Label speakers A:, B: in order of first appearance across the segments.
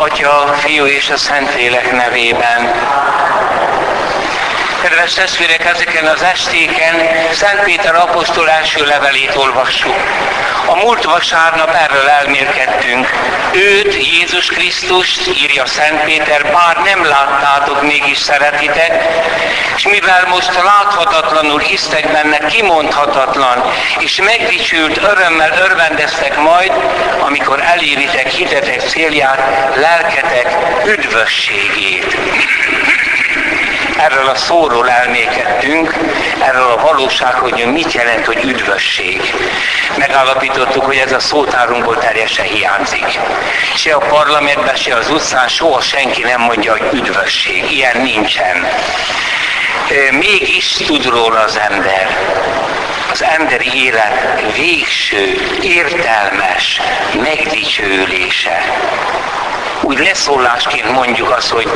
A: Atya, Fiú és a Szentlélek nevében. Kedves testvérek, ezeken az estéken Szent Péter apostol első levelét olvassuk. A múlt vasárnap erről elmérkedtünk. Őt, Jézus Krisztust, írja Szent Péter, bár nem láttátok, mégis szeretitek, és mivel most láthatatlanul hisztek benne, kimondhatatlan, és megdicsült örömmel örvendeztek majd, amikor eléritek hitetek célját, lelketek üdvösségét. Erről a szóról elmékedtünk, erről a valóság, hogy mit jelent, hogy üdvösség. Megállapítottuk, hogy ez a szótárunkból teljesen hiányzik. Se a parlamentben, se az utcán soha senki nem mondja, hogy üdvösség. Ilyen nincsen. Mégis tud róla az ember az emberi élet végső, értelmes megdicsőlése úgy leszólásként mondjuk azt, hogy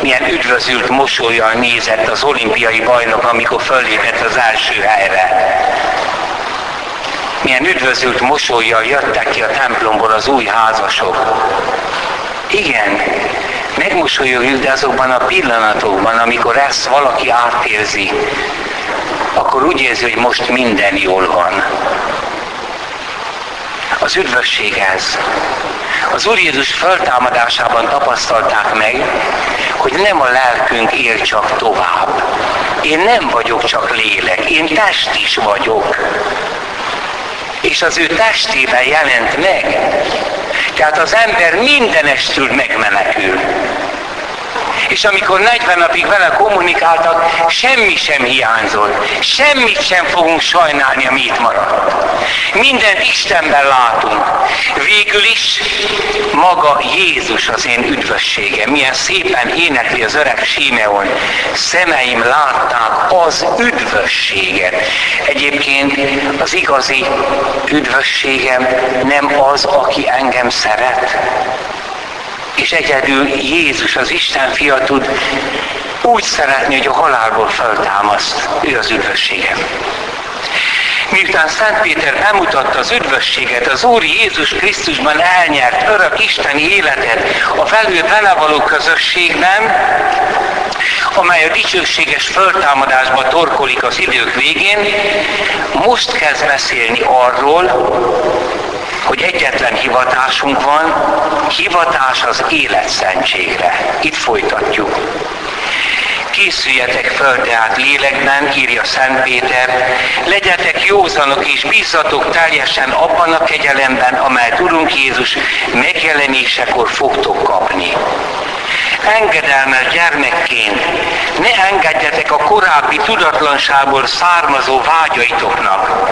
A: milyen üdvözült mosolyjal nézett az olimpiai bajnok, amikor föllépett az első helyre. Milyen üdvözült mosolyjal jöttek ki a templomból az új házasok. Igen, megmosolyogjuk, de azokban a pillanatokban, amikor ezt valaki átérzi, akkor úgy érzi, hogy most minden jól van. Az üdvösség. Az Úr Jézus föltámadásában tapasztalták meg, hogy nem a lelkünk él csak tovább. Én nem vagyok csak lélek, én test is vagyok. És az ő testében jelent meg. Tehát az ember mindenestül megmenekül. És amikor 40 napig vele kommunikáltak, semmi sem hiányzott. Semmit sem fogunk sajnálni, ami itt maradt. Mindent Istenben látunk. Végül is maga Jézus az én üdvösségem. Milyen szépen énekli az öreg Simeon. Szemeim látták az üdvösséget. Egyébként az igazi üdvösségem nem az, aki engem szeret, és egyedül Jézus, az Isten fia tud úgy szeretni, hogy a halálból föltámaszt. Ő az üdvösségem. Miután Szent Péter bemutatta az üdvösséget, az Úr Jézus Krisztusban elnyert örök isteni életet a velő belevaló közösségben, amely a dicsőséges föltámadásba torkolik az idők végén, most kezd beszélni arról, hogy egyetlen hivatásunk van, hivatás az életszentségre. Itt folytatjuk. Készüljetek föl tehát lélekben, írja Szent Péter, legyetek józanok és bízzatok teljesen abban a kegyelemben, amely Urunk Jézus megjelenésekor fogtok kapni. Engedelmes gyermekként ne engedjetek a korábbi tudatlanságból származó vágyaitoknak,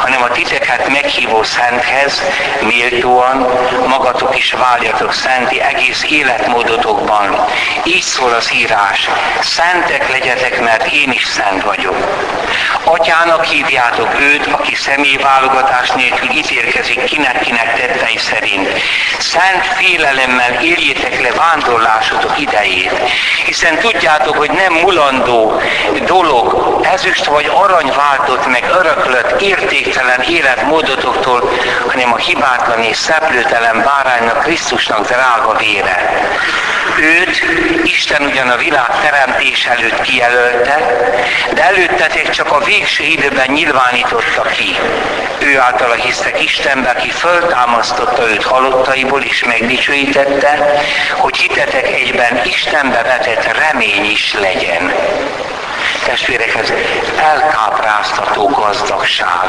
A: hanem a titeket meghívó Szenthez méltóan magatok is váljatok szenti egész életmódotokban. Így szól az írás, szentek legyetek, mert én is szent vagyok. Atyának hívjátok őt, aki személyválogatás nélkül ítélkezik kinek-kinek tettei szerint. Szent félelemmel éljétek le vándorlásotok idejét. Hiszen tudjátok, hogy nem mulandó dolog, ezüst vagy arany váltott meg öröklött értéktelen életmódotoktól, hanem a hibátlan és szeplőtelen báránynak Krisztusnak drága vére. Őt Isten ugyan a világ teremtés előtt kijelölte, de előttetek csak a végső időben nyilvánította ki. Ő általa hisztek Istenbe, aki föltámasztotta őt halottaiból és megdicsőítette, hogy hitetek egyben Istenbe vetett remény is legyen. Testvérek, ez elkápráztató gazdagság.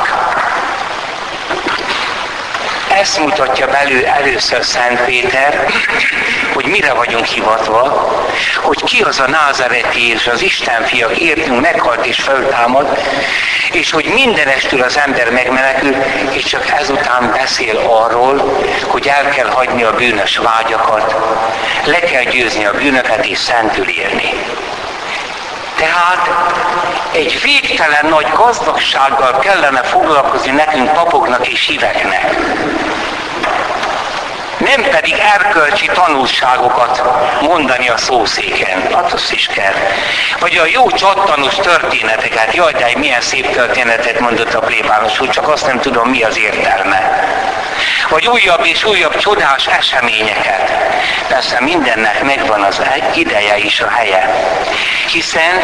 A: Ezt mutatja belül először Szent Péter, hogy mire vagyunk hivatva, hogy ki az a názareti és az Isten fiak értünk meghalt és föltámad, és hogy mindenestül az ember megmenekül, és csak ezután beszél arról, hogy el kell hagyni a bűnös vágyakat, le kell győzni a bűnöket és szentül érni. Tehát egy végtelen nagy gazdagsággal kellene foglalkozni nekünk papoknak és híveknek. Nem pedig erkölcsi tanulságokat mondani a szószéken. Hát azt is kell. Vagy a jó csattanós történeteket. Jaj, de milyen szép történetet mondott a plébános úr, csak azt nem tudom, mi az értelme. vagy újabb és újabb csodás eseményeket. Persze mindennek megvan az ideje és a helye. Hiszen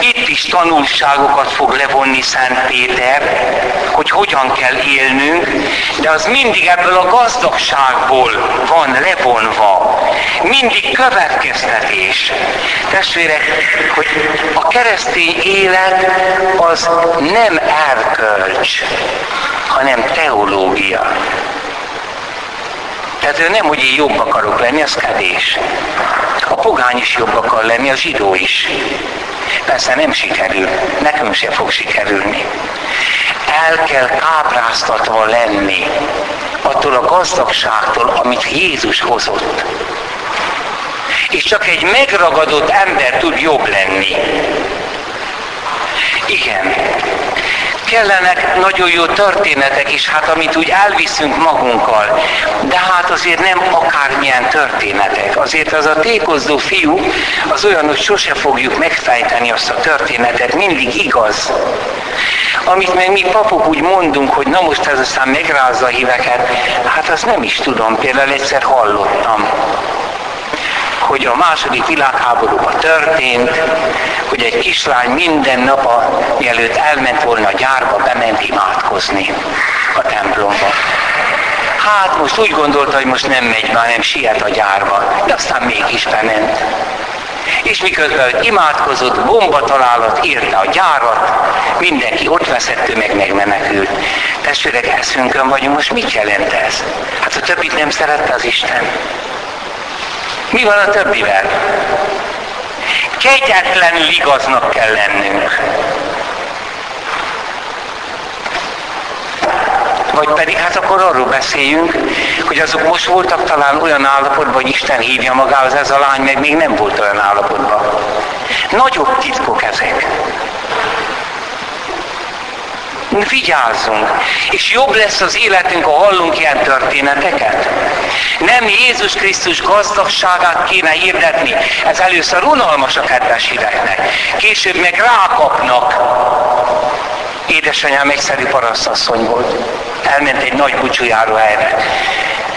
A: itt is tanulságokat fog levonni Szent Péter, hogy hogyan kell élnünk, de az mindig ebből a gazdagságból van levonva. Mindig következtetés. Testvérek, hogy a keresztény élet az nem erkölcs, hanem teológia. Tehát nem, hogy én jobb akarok lenni, az kedés. A pogány is jobb akar lenni, a zsidó is. Persze nem sikerül, nekünk se fog sikerülni. El kell kápráztatva lenni attól a gazdagságtól, amit Jézus hozott. És csak egy megragadott ember tud jobb lenni. Igen, kellenek nagyon jó történetek is, hát amit úgy elviszünk magunkkal. De hát azért nem akármilyen történetek. Azért az a tékozdó fiú, az olyan, hogy sose fogjuk megfejteni azt a történetet, mindig igaz. Amit meg mi papok úgy mondunk, hogy na most ez aztán megrázza a híveket, hát azt nem is tudom, például egyszer hallottam hogy a második világháborúban történt, hogy egy kislány minden nap, mielőtt elment volna a gyárba, bement imádkozni a templomba. Hát most úgy gondolta, hogy most nem megy, már nem siet a gyárba, de aztán mégis bement. És miközben imádkozott, bomba találat írta a gyárat, mindenki ott veszett, ő meg megmenekült. Testvérek, eszünkön vagyunk, most mit jelent ez? Hát a többit nem szerette az Isten. Mi van a többivel? Kegyetlenül igaznak kell lennünk. Vagy pedig hát akkor arról beszéljünk, hogy azok most voltak talán olyan állapotban, hogy Isten hívja magához, ez a lány meg még nem volt olyan állapotban. Nagyobb titkok ezek vigyázzunk. És jobb lesz az életünk, ha hallunk ilyen történeteket. Nem Jézus Krisztus gazdagságát kéne hirdetni. Ez először unalmas a kedves híveknek. Később meg rákapnak. Édesanyám egyszerű parasztasszony volt. Elment egy nagy búcsújáró helyre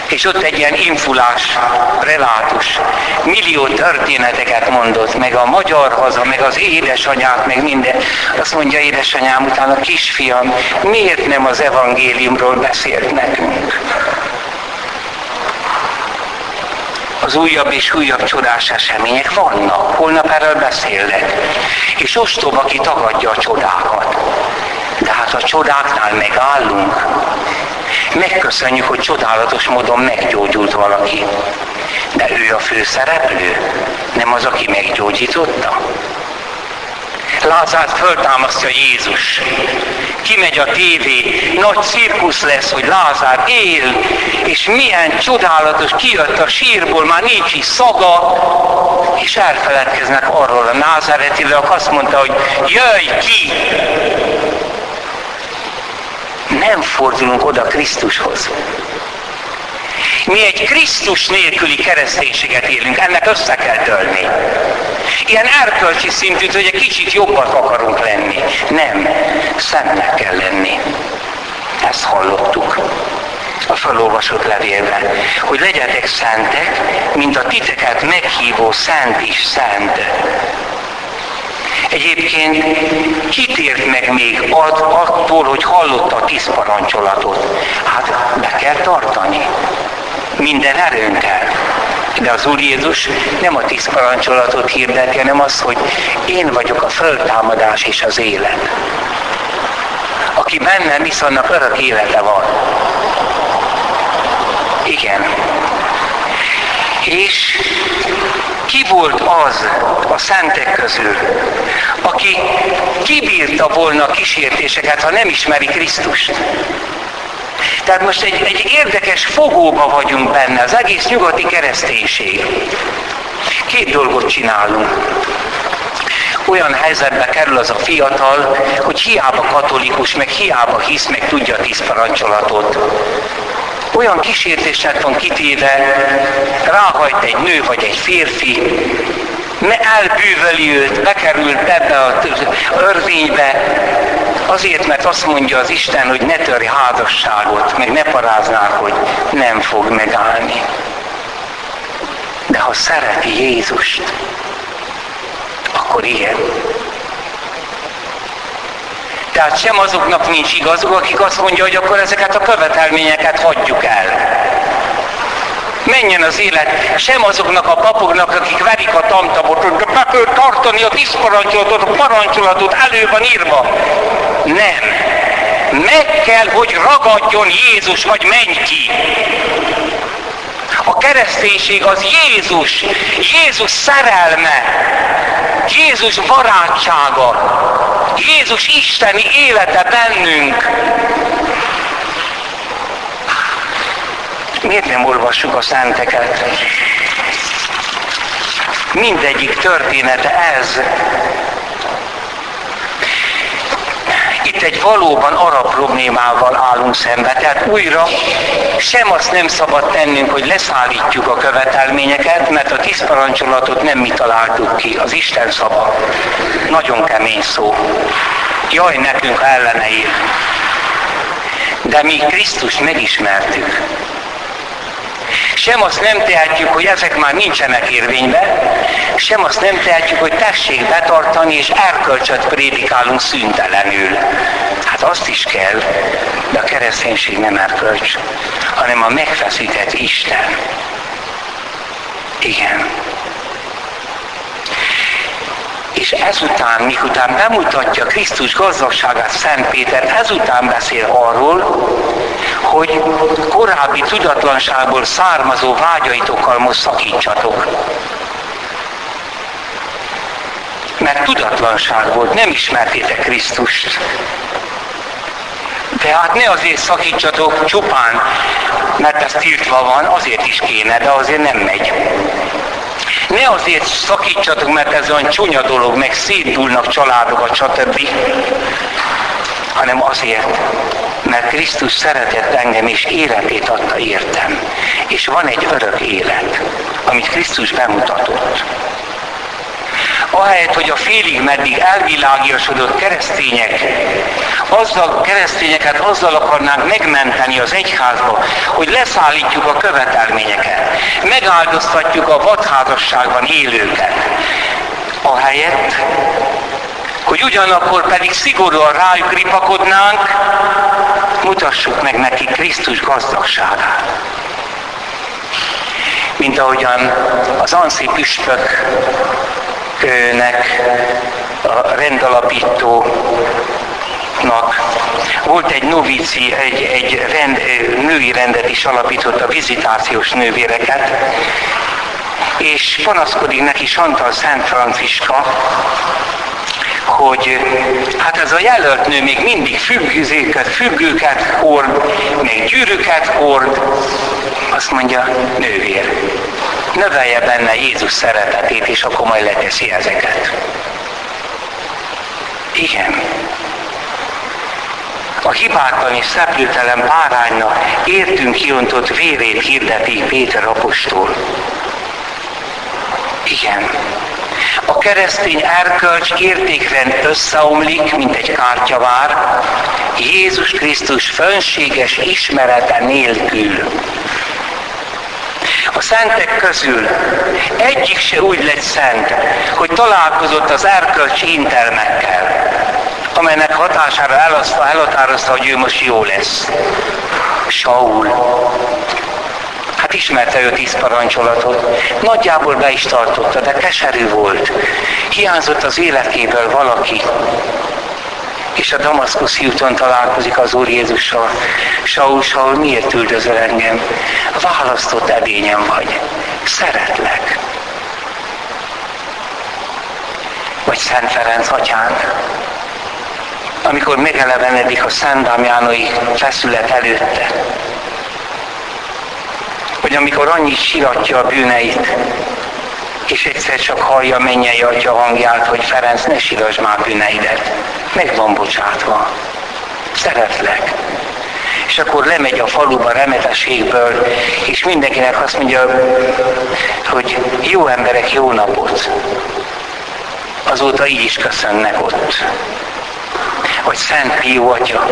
A: és ott egy ilyen infulás relátus millió történeteket mondott, meg a magyar haza, meg az édesanyák, meg minden. Azt mondja édesanyám utána, kisfiam, miért nem az evangéliumról beszélt nekünk? az újabb és újabb csodás események vannak. Holnap erről beszélnek. És ostoba, aki tagadja a csodákat. De hát a csodáknál megállunk, Megköszönjük, hogy csodálatos módon meggyógyult valaki. De ő a főszereplő, nem az, aki meggyógyította. Lázárt föltámasztja Jézus. Kimegy a tévé, nagy cirkusz lesz, hogy Lázár él, és milyen csodálatos, kijött a sírból, már nincs is szaga, és elfeledkeznek arról a názáretiről, azt mondta, hogy jöjj ki! Nem fordulunk oda Krisztushoz. Mi egy Krisztus nélküli kereszténységet élünk, ennek össze kell dölni. Ilyen erkölcsi szintű, hogy egy kicsit jobbak akarunk lenni. Nem, szentnek kell lenni. Ezt hallottuk a felolvasott levélben, hogy legyetek szentek, mint a titeket meghívó szent is szent. Egyébként kitért meg még ad, attól, hogy hallotta a tíz parancsolatot. Hát be kell tartani. Minden erőnkkel. De az Úr Jézus nem a tíz parancsolatot hirdeti, hanem az, hogy én vagyok a föltámadás és az élet. Aki bennem hisz, annak örök élete van. Igen. És ki volt az a szentek közül, aki kibírta volna a kísértéseket, ha nem ismeri Krisztust? Tehát most egy, egy érdekes fogóba vagyunk benne, az egész nyugati kereszténység. Két dolgot csinálunk. Olyan helyzetbe kerül az a fiatal, hogy hiába katolikus, meg hiába hisz, meg tudja a tíz parancsolatot olyan kísértésnek van kitéve, ráhajt egy nő vagy egy férfi, elbűvöli őt, bekerült ebbe a örvénybe, azért, mert azt mondja az Isten, hogy ne törj házasságot, meg ne paráznál, hogy nem fog megállni. De ha szereti Jézust, akkor ilyen. Tehát sem azoknak nincs igazuk, akik azt mondja, hogy akkor ezeket a követelményeket hagyjuk el. Menjen az élet, sem azoknak a papoknak, akik verik a tantabot, hogy be kell tartani a tisztparancsolatot, a parancsolatot, elő van írva. Nem. Meg kell, hogy ragadjon Jézus, vagy menj ki. A kereszténység az Jézus, Jézus szerelme, Jézus barátsága, Jézus isteni élete bennünk. Miért nem olvassuk a szenteket? Mindegyik története ez. Itt egy valóban arab problémával állunk szembe. Tehát újra sem azt nem szabad tennünk, hogy leszállítjuk a követelményeket, mert a tíz parancsolatot nem mi találtuk ki, az Isten szava. Nagyon kemény szó. Jaj, nekünk ellene ír. De mi Krisztus megismertük. Sem azt nem tehetjük, hogy ezek már nincsenek érvényben, sem azt nem tehetjük, hogy tessék betartani, és erkölcsöt prédikálunk szüntelenül. Hát azt is kell, de a kereszténység nem erkölcs, hanem a megfeszített Isten. Igen. És ezután, mikután bemutatja Krisztus gazdagságát Szent Péter, ezután beszél arról, hogy korábbi tudatlanságból származó vágyaitokkal most szakítsatok. Mert tudatlanság volt, nem ismertétek Krisztust. Tehát ne azért szakítsatok csupán, mert ez tiltva van, azért is kéne, de azért nem megy. Ne azért szakítsatok, mert ez olyan csúnya dolog, meg szétdúlnak családokat, stb. hanem azért, mert Krisztus szeretett engem, és életét adta értem. És van egy örök élet, amit Krisztus bemutatott. Ahelyett, hogy a félig meddig elvilágiasodott keresztények, azzal, keresztényeket azzal akarnánk megmenteni az egyházba, hogy leszállítjuk a követelményeket, megáldoztatjuk a vadházasságban élőket. Ahelyett, hogy ugyanakkor pedig szigorúan rájuk ripakodnánk, mutassuk meg neki Krisztus gazdagságát. Mint ahogyan az Anszi püspöknek, a rendalapítónak. Volt egy novici, egy, egy rend, női rendet is alapított a vizitációs nővéreket, és panaszkodik neki Santal Szent Franciska, hogy hát ez a jelölt nő még mindig függőzéket, függőket hord, még gyűrűket hord, azt mondja, nővér, növelje benne Jézus szeretetét, és akkor majd leteszi ezeket. Igen. A hibátlan és szeplőtelen báránynak értünk kiontott vérét hirdeti Péter apostol. Igen. A keresztény erkölcs értékrend összeomlik, mint egy kártyavár, Jézus Krisztus fönséges ismerete nélkül. A szentek közül egyik se úgy lett szent, hogy találkozott az erkölcsi intelmekkel, amelynek hatására elhatározta, hogy ő most jó lesz. Saul, Hát ismerte ő tíz parancsolatot. Nagyjából be is tartotta, de keserű volt. Hiányzott az életéből valaki. És a Damaszkuszi úton találkozik az Úr Jézussal. Saul, Saul, miért üldözöl engem? Választott edényem vagy. Szeretlek. Vagy Szent Ferenc atyán amikor megelevenedik a Szent Dámjánoi feszület előtte, hogy amikor annyit siratja a bűneit, és egyszer csak hallja mennyei atya hangját, hogy Ferenc, ne sírasd már bűneidet. Meg van bocsátva. Szeretlek. És akkor lemegy a faluba remetességből, és mindenkinek azt mondja, hogy jó emberek, jó napot. Azóta így is köszönnek ott. Vagy Szent Pió Atya,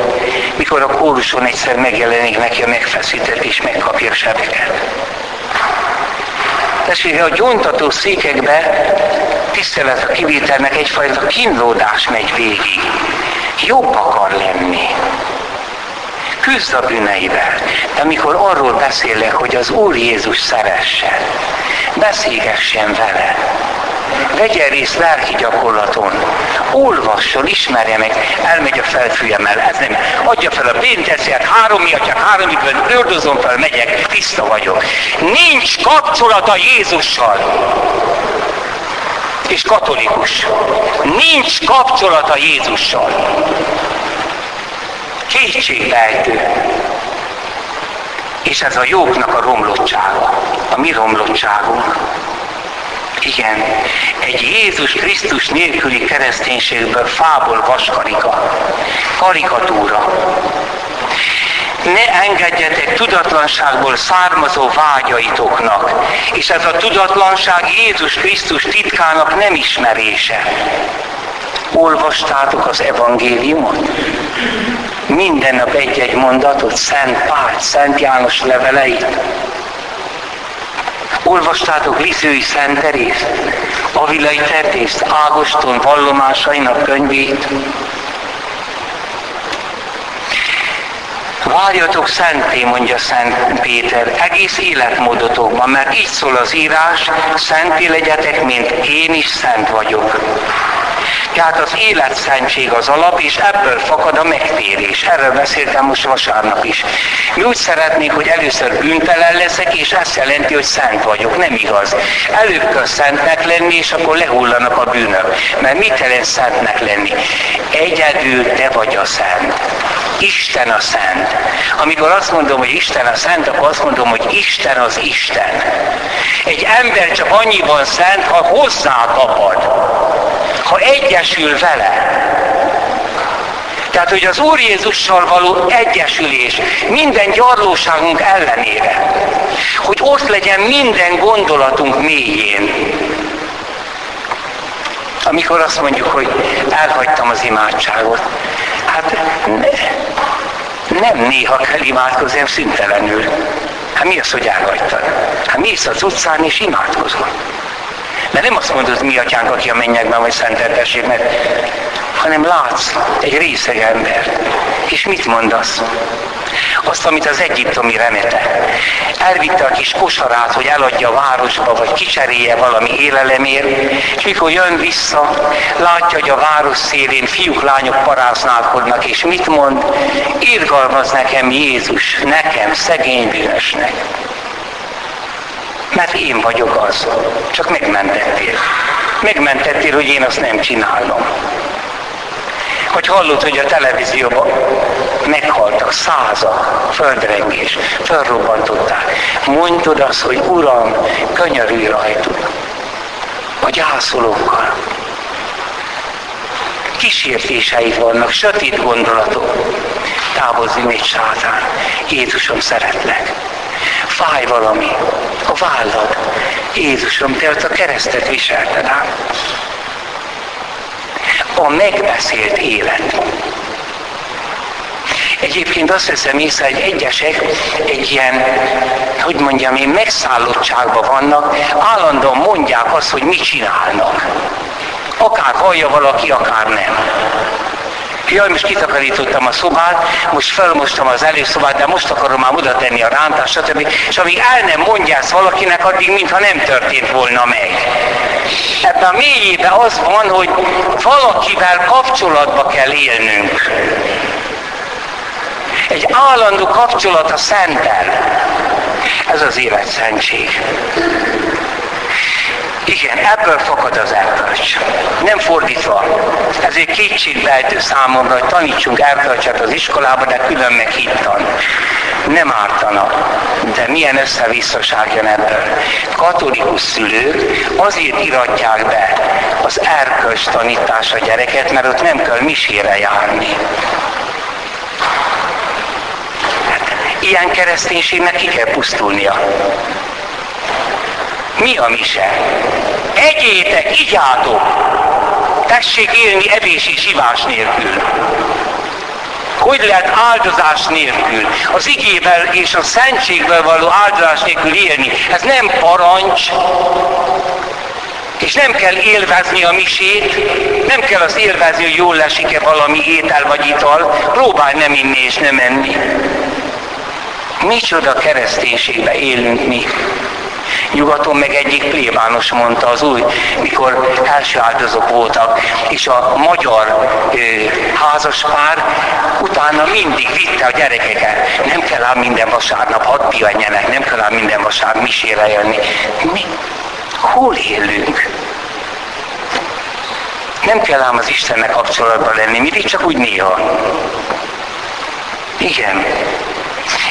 A: mikor a kóruson egyszer megjelenik neki a megfeszített és megkapja a sebeket. Testvére, a gyóntató székekbe tisztelet a kivételnek egyfajta kínlódás megy végig. Jobb akar lenni küzd a bűneivel. De amikor arról beszélek, hogy az Úr Jézus szeressen, beszélgessen vele, vegye részt lelki gyakorlaton, olvasson, ismerje meg, elmegy a felfűjemmel, ez nem, adja fel a pénzért, három miatt, három időben ördözom fel, megyek, tiszta vagyok. Nincs kapcsolata Jézussal és katolikus. Nincs kapcsolata Jézussal kétségbejtő. És ez a jóknak a romlottsága, a mi romlottságunk. Igen, egy Jézus Krisztus nélküli kereszténységből fából vaskarika, karikatúra. Ne engedjetek tudatlanságból származó vágyaitoknak, és ez a tudatlanság Jézus Krisztus titkának nem ismerése. Olvastátok az evangéliumot? Minden nap egy-egy mondatot, Szent Pál, Szent János leveleit. Olvastátok Lizői Szent Terészt, Avilai Tertészt, Ágoston vallomásainak könyvét. Várjatok szenté, mondja Szent Péter, egész életmódotokban, mert így szól az írás, szenté legyetek, mint én is szent vagyok. Tehát az életszentség az alap, és ebből fakad a megtérés. Erről beszéltem most vasárnap is. Mi úgy szeretnénk, hogy először bűntelen leszek, és ezt jelenti, hogy szent vagyok. Nem igaz. Előbb kell szentnek lenni, és akkor lehullanak a bűnök. Mert mit jelent szentnek lenni? Egyedül te vagy a szent. Isten a szent. Amikor azt mondom, hogy Isten a szent, akkor azt mondom, hogy Isten az Isten. Egy ember csak annyiban szent, ha hozzá kapad ha egyesül vele. Tehát, hogy az Úr Jézussal való egyesülés minden gyarlóságunk ellenére, hogy ott legyen minden gondolatunk mélyén. Amikor azt mondjuk, hogy elhagytam az imádságot, hát ne, nem néha kell imádkozni, hanem szüntelenül. Hát mi az, hogy elhagytad? Hát mész az utcán és imádkozol. De nem azt mondod, mi atyánk, aki a mennyekben vagy szenteltessék meg, hanem látsz egy részeg ember. És mit mondasz? Azt, amit az egyiptomi remete. Elvitte a kis kosarát, hogy eladja a városba, vagy kicserélje valami élelemért, és mikor jön vissza, látja, hogy a város szélén fiúk, lányok paráználkodnak, és mit mond? Irgalmaz nekem Jézus, nekem, szegény bűnösnek mert én vagyok az. Csak megmentettél. Megmentettél, hogy én azt nem csinálom. Hogy hallod, hogy a televízióban meghaltak százak, földrengés, felrobbantották. Mondtad azt, hogy Uram, könyörülj rajtuk. A gyászolókkal. Kísértéseid vannak, sötét gondolatok. Távozz még sátán. Jézusom, szeretlek fáj valami, vállad. Jézusom, te ott a keresztet viselted ám. A megbeszélt élet. Egyébként azt veszem észre, hogy egyesek egy ilyen, hogy mondjam én, megszállottságban vannak, állandóan mondják azt, hogy mit csinálnak. Akár hallja valaki, akár nem. Jaj, most kitakarítottam a szobát, most felmostam az előszobát, de most akarom már oda tenni a rántást, stb. És amíg el nem mondjász valakinek, addig mintha nem történt volna meg. Ebben a mélyében az van, hogy valakivel kapcsolatba kell élnünk. Egy állandó kapcsolat a szentel. Ez az életszentség. Igen, ebből fakad az erkölcs. Nem fordítva. Ezért kétségbejtő számomra, hogy tanítsunk erkölcset az iskolába, de külön meg hittan. Nem ártana. De milyen összevisszaság jön ebből. Katolikus szülők azért iratják be az erkölcs tanítás a gyereket, mert ott nem kell misére járni. Hát, ilyen kereszténységnek ki kell pusztulnia. Mi a mise? Egyétek, igyátok! Tessék élni evés és ivás nélkül. Hogy lehet áldozás nélkül, az igével és a szentségből való áldozás nélkül élni? Ez nem parancs, és nem kell élvezni a misét, nem kell az élvezni, hogy jól lesik-e valami étel vagy ital, próbálj nem inni és nem enni. Micsoda kereszténységbe élünk mi. Nyugaton meg egyik plébános mondta az új, mikor első áldozók voltak, és a magyar ö, házaspár utána mindig vitte a gyerekeket. Nem kell ám minden vasárnap, hadd pihenjenek, nem kell ám minden vasárnap misére jönni. Mi? Hol élünk? Nem kell ám az Istennek kapcsolatban lenni, mindig csak úgy néha. Igen.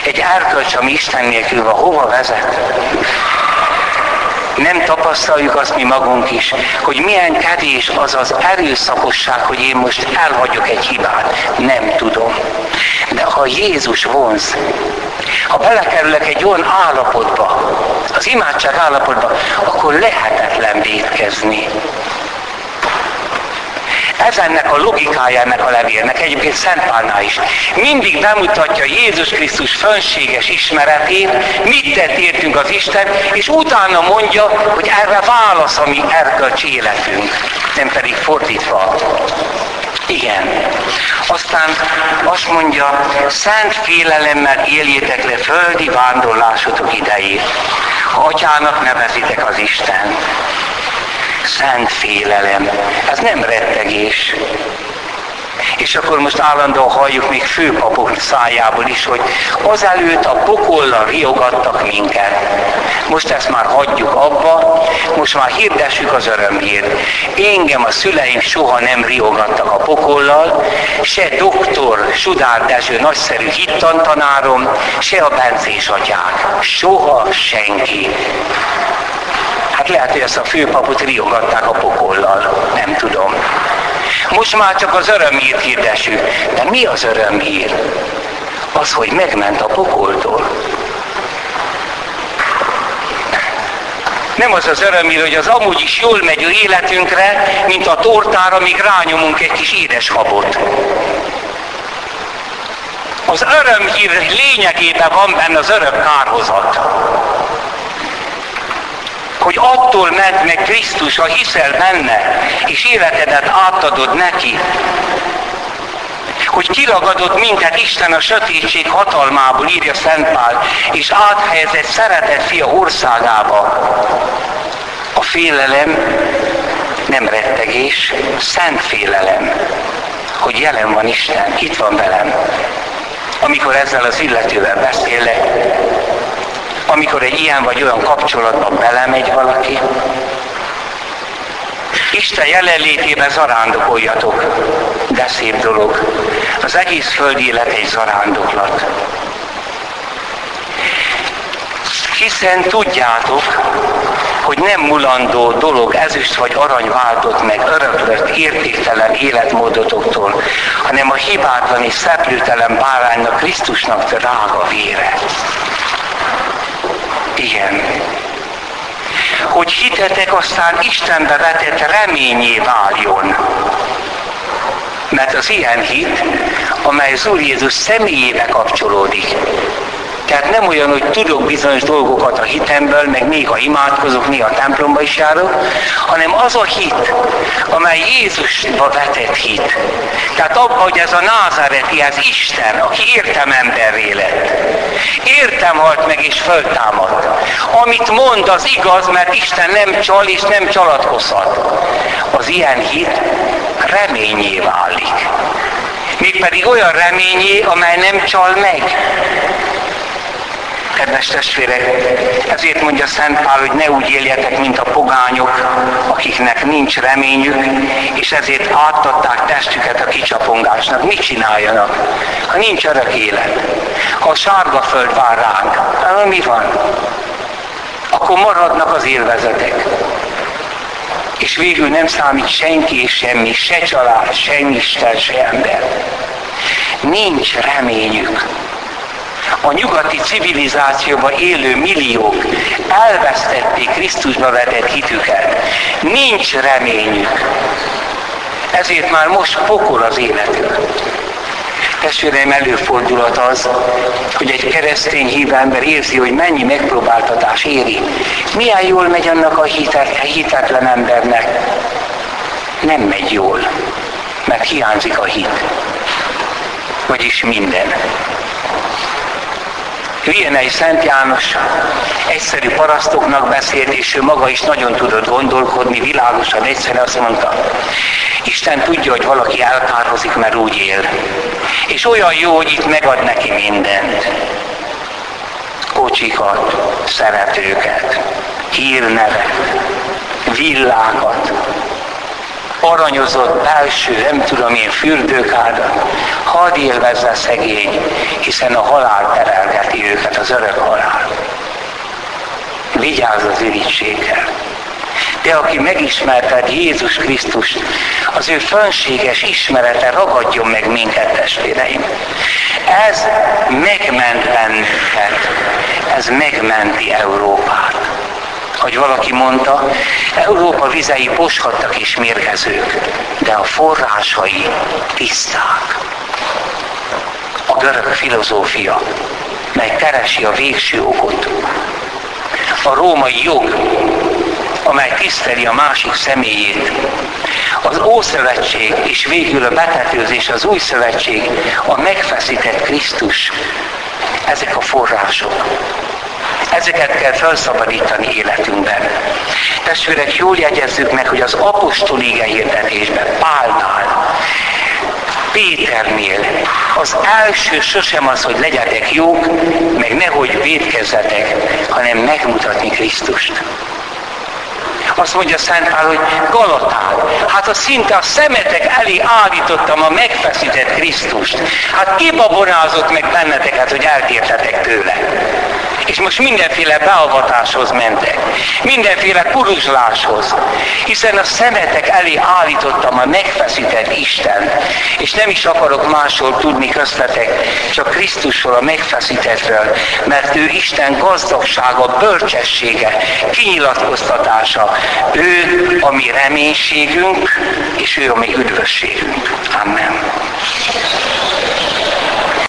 A: Egy árkölcs, ami Isten nélkül van, hova vezet? Nem tapasztaljuk azt mi magunk is, hogy milyen kevés az az erőszakosság, hogy én most elhagyok egy hibát. Nem tudom. De ha Jézus vonz, ha belekerülök egy olyan állapotba, az imádság állapotba, akkor lehetetlen védkezni. Ez ennek a logikája ennek a levélnek, egyébként Szent Pálnál is. Mindig bemutatja Jézus Krisztus fönséges ismeretét, mit tett értünk az Isten, és utána mondja, hogy erre válasz a mi erkölcsi életünk, nem pedig fordítva. Igen. Aztán azt mondja, szent félelemmel éljétek le földi vándorlásotok idejét. Atyának nevezitek az Isten szent félelem. Ez nem rettegés. És akkor most állandóan halljuk még főpapok szájából is, hogy azelőtt a pokollal riogattak minket. Most ezt már hagyjuk abba, most már hirdessük az örömhírt. Engem a szüleim soha nem riogattak a pokollal, se doktor Sudár Dezső nagyszerű hittantanárom, se a bencés atyák. Soha senki. Hát lehet, hogy ezt a főpapot riogatták a pokollal, nem tudom. Most már csak az örömhírt hirdessük. De mi az örömhír? Az, hogy megment a pokoltól. Nem az az örömhír, hogy az amúgy is jól megy életünkre, mint a tortára, míg rányomunk egy kis édeshabot. Az örömhír lényegében van benne az örök kárhozat hogy attól ment meg Krisztus, ha hiszel benne, és életedet átadod neki, hogy kiragadott minket Isten a sötétség hatalmából, írja Szent Pál, és áthelyezett szeretett fia országába. A félelem nem rettegés, szent félelem, hogy jelen van Isten, itt van velem. Amikor ezzel az illetővel beszélek, amikor egy ilyen vagy olyan kapcsolatban belemegy valaki, Isten jelenlétében zarándokoljatok, de szép dolog. Az egész földi élet egy zarándoklat. Hiszen tudjátok, hogy nem mulandó dolog ezüst vagy arany váltott meg öröklött értéktelen életmódotoktól, hanem a hibátlan és szeplőtelen báránynak Krisztusnak drága vére. Igen. Hogy hitetek aztán Istenbe vetett reményé váljon. Mert az ilyen hit, amely az Úr Jézus személyébe kapcsolódik, tehát nem olyan, hogy tudok bizonyos dolgokat a hitemből, meg néha imádkozok, néha templomba is járok, hanem az a hit, amely Jézusba vetett hit. Tehát abban, hogy ez a názáreti, ez Isten, aki értem emberré lett. Értem halt meg és föltámadt. Amit mond, az igaz, mert Isten nem csal és nem csalatkozhat. Az ilyen hit reményé válik. Mégpedig olyan reményé, amely nem csal meg. Kedves testvérek, ezért mondja Szent Pál, hogy ne úgy éljetek, mint a pogányok, akiknek nincs reményük, és ezért átadták testüket a kicsapongásnak. Mit csináljanak? Ha nincs örök élet, ha a sárga föld vár ránk, akkor mi van? Akkor maradnak az élvezetek. És végül nem számít senki és semmi, se család, se Isten, se ember. Nincs reményük. A nyugati civilizációban élő milliók elvesztették Krisztusba vetett hitüket. Nincs reményük. Ezért már most pokol az életük. Testvéreim, előfordulat az, hogy egy keresztény hív ember érzi, hogy mennyi megpróbáltatás éri. Milyen jól megy annak a hitetlen embernek. Nem megy jól, mert hiányzik a hit. Vagyis minden. Vienei Szent János egyszerű parasztoknak beszélt, és ő maga is nagyon tudott gondolkodni, világosan, egyszerűen azt mondta, Isten tudja, hogy valaki elkárhozik, mert úgy él. És olyan jó, hogy itt megad neki mindent. Kocsikat, szeretőket, hírnevet, villákat, aranyozott belső, nem tudom én, fürdőkádat, hadd élvezze szegény, hiszen a halál terelgeti őket, az örök halál. Vigyázz az irítséggel. De aki megismerted Jézus Krisztust, az ő fönséges ismerete ragadjon meg minket, testvéreim. Ez megment bennünket, ez megmenti Európát. Hogy valaki mondta, Európa vizei poshattak és mérgezők, de a forrásai tiszták. A görög filozófia, mely keresi a végső okot. A római jog, amely tiszteli a másik személyét. Az Ószövetség és végül a betetőzés, az Új Szövetség, a megfeszített Krisztus. Ezek a források. Ezeket kell felszabadítani életünkben. Testvérek, jól jegyezzük meg, hogy az apostoli hirdetésben, Pálnál, Péternél az első sosem az, hogy legyetek jók, meg nehogy védkezzetek, hanem megmutatni Krisztust. Azt mondja Szent Pál, hogy Galatán, hát a szinte a szemetek elé állítottam a megfeszített Krisztust. Hát kibabonázott meg benneteket, hogy eltértetek tőle. És most mindenféle beavatáshoz mentek, mindenféle kuruzsláshoz, hiszen a szemetek elé állítottam a megfeszített Isten, és nem is akarok másról tudni köztetek, csak Krisztusról, a megfeszítettről, mert ő Isten gazdagsága, bölcsessége, kinyilatkoztatása, ő a mi reménységünk, és ő a mi üdvösségünk. Amen.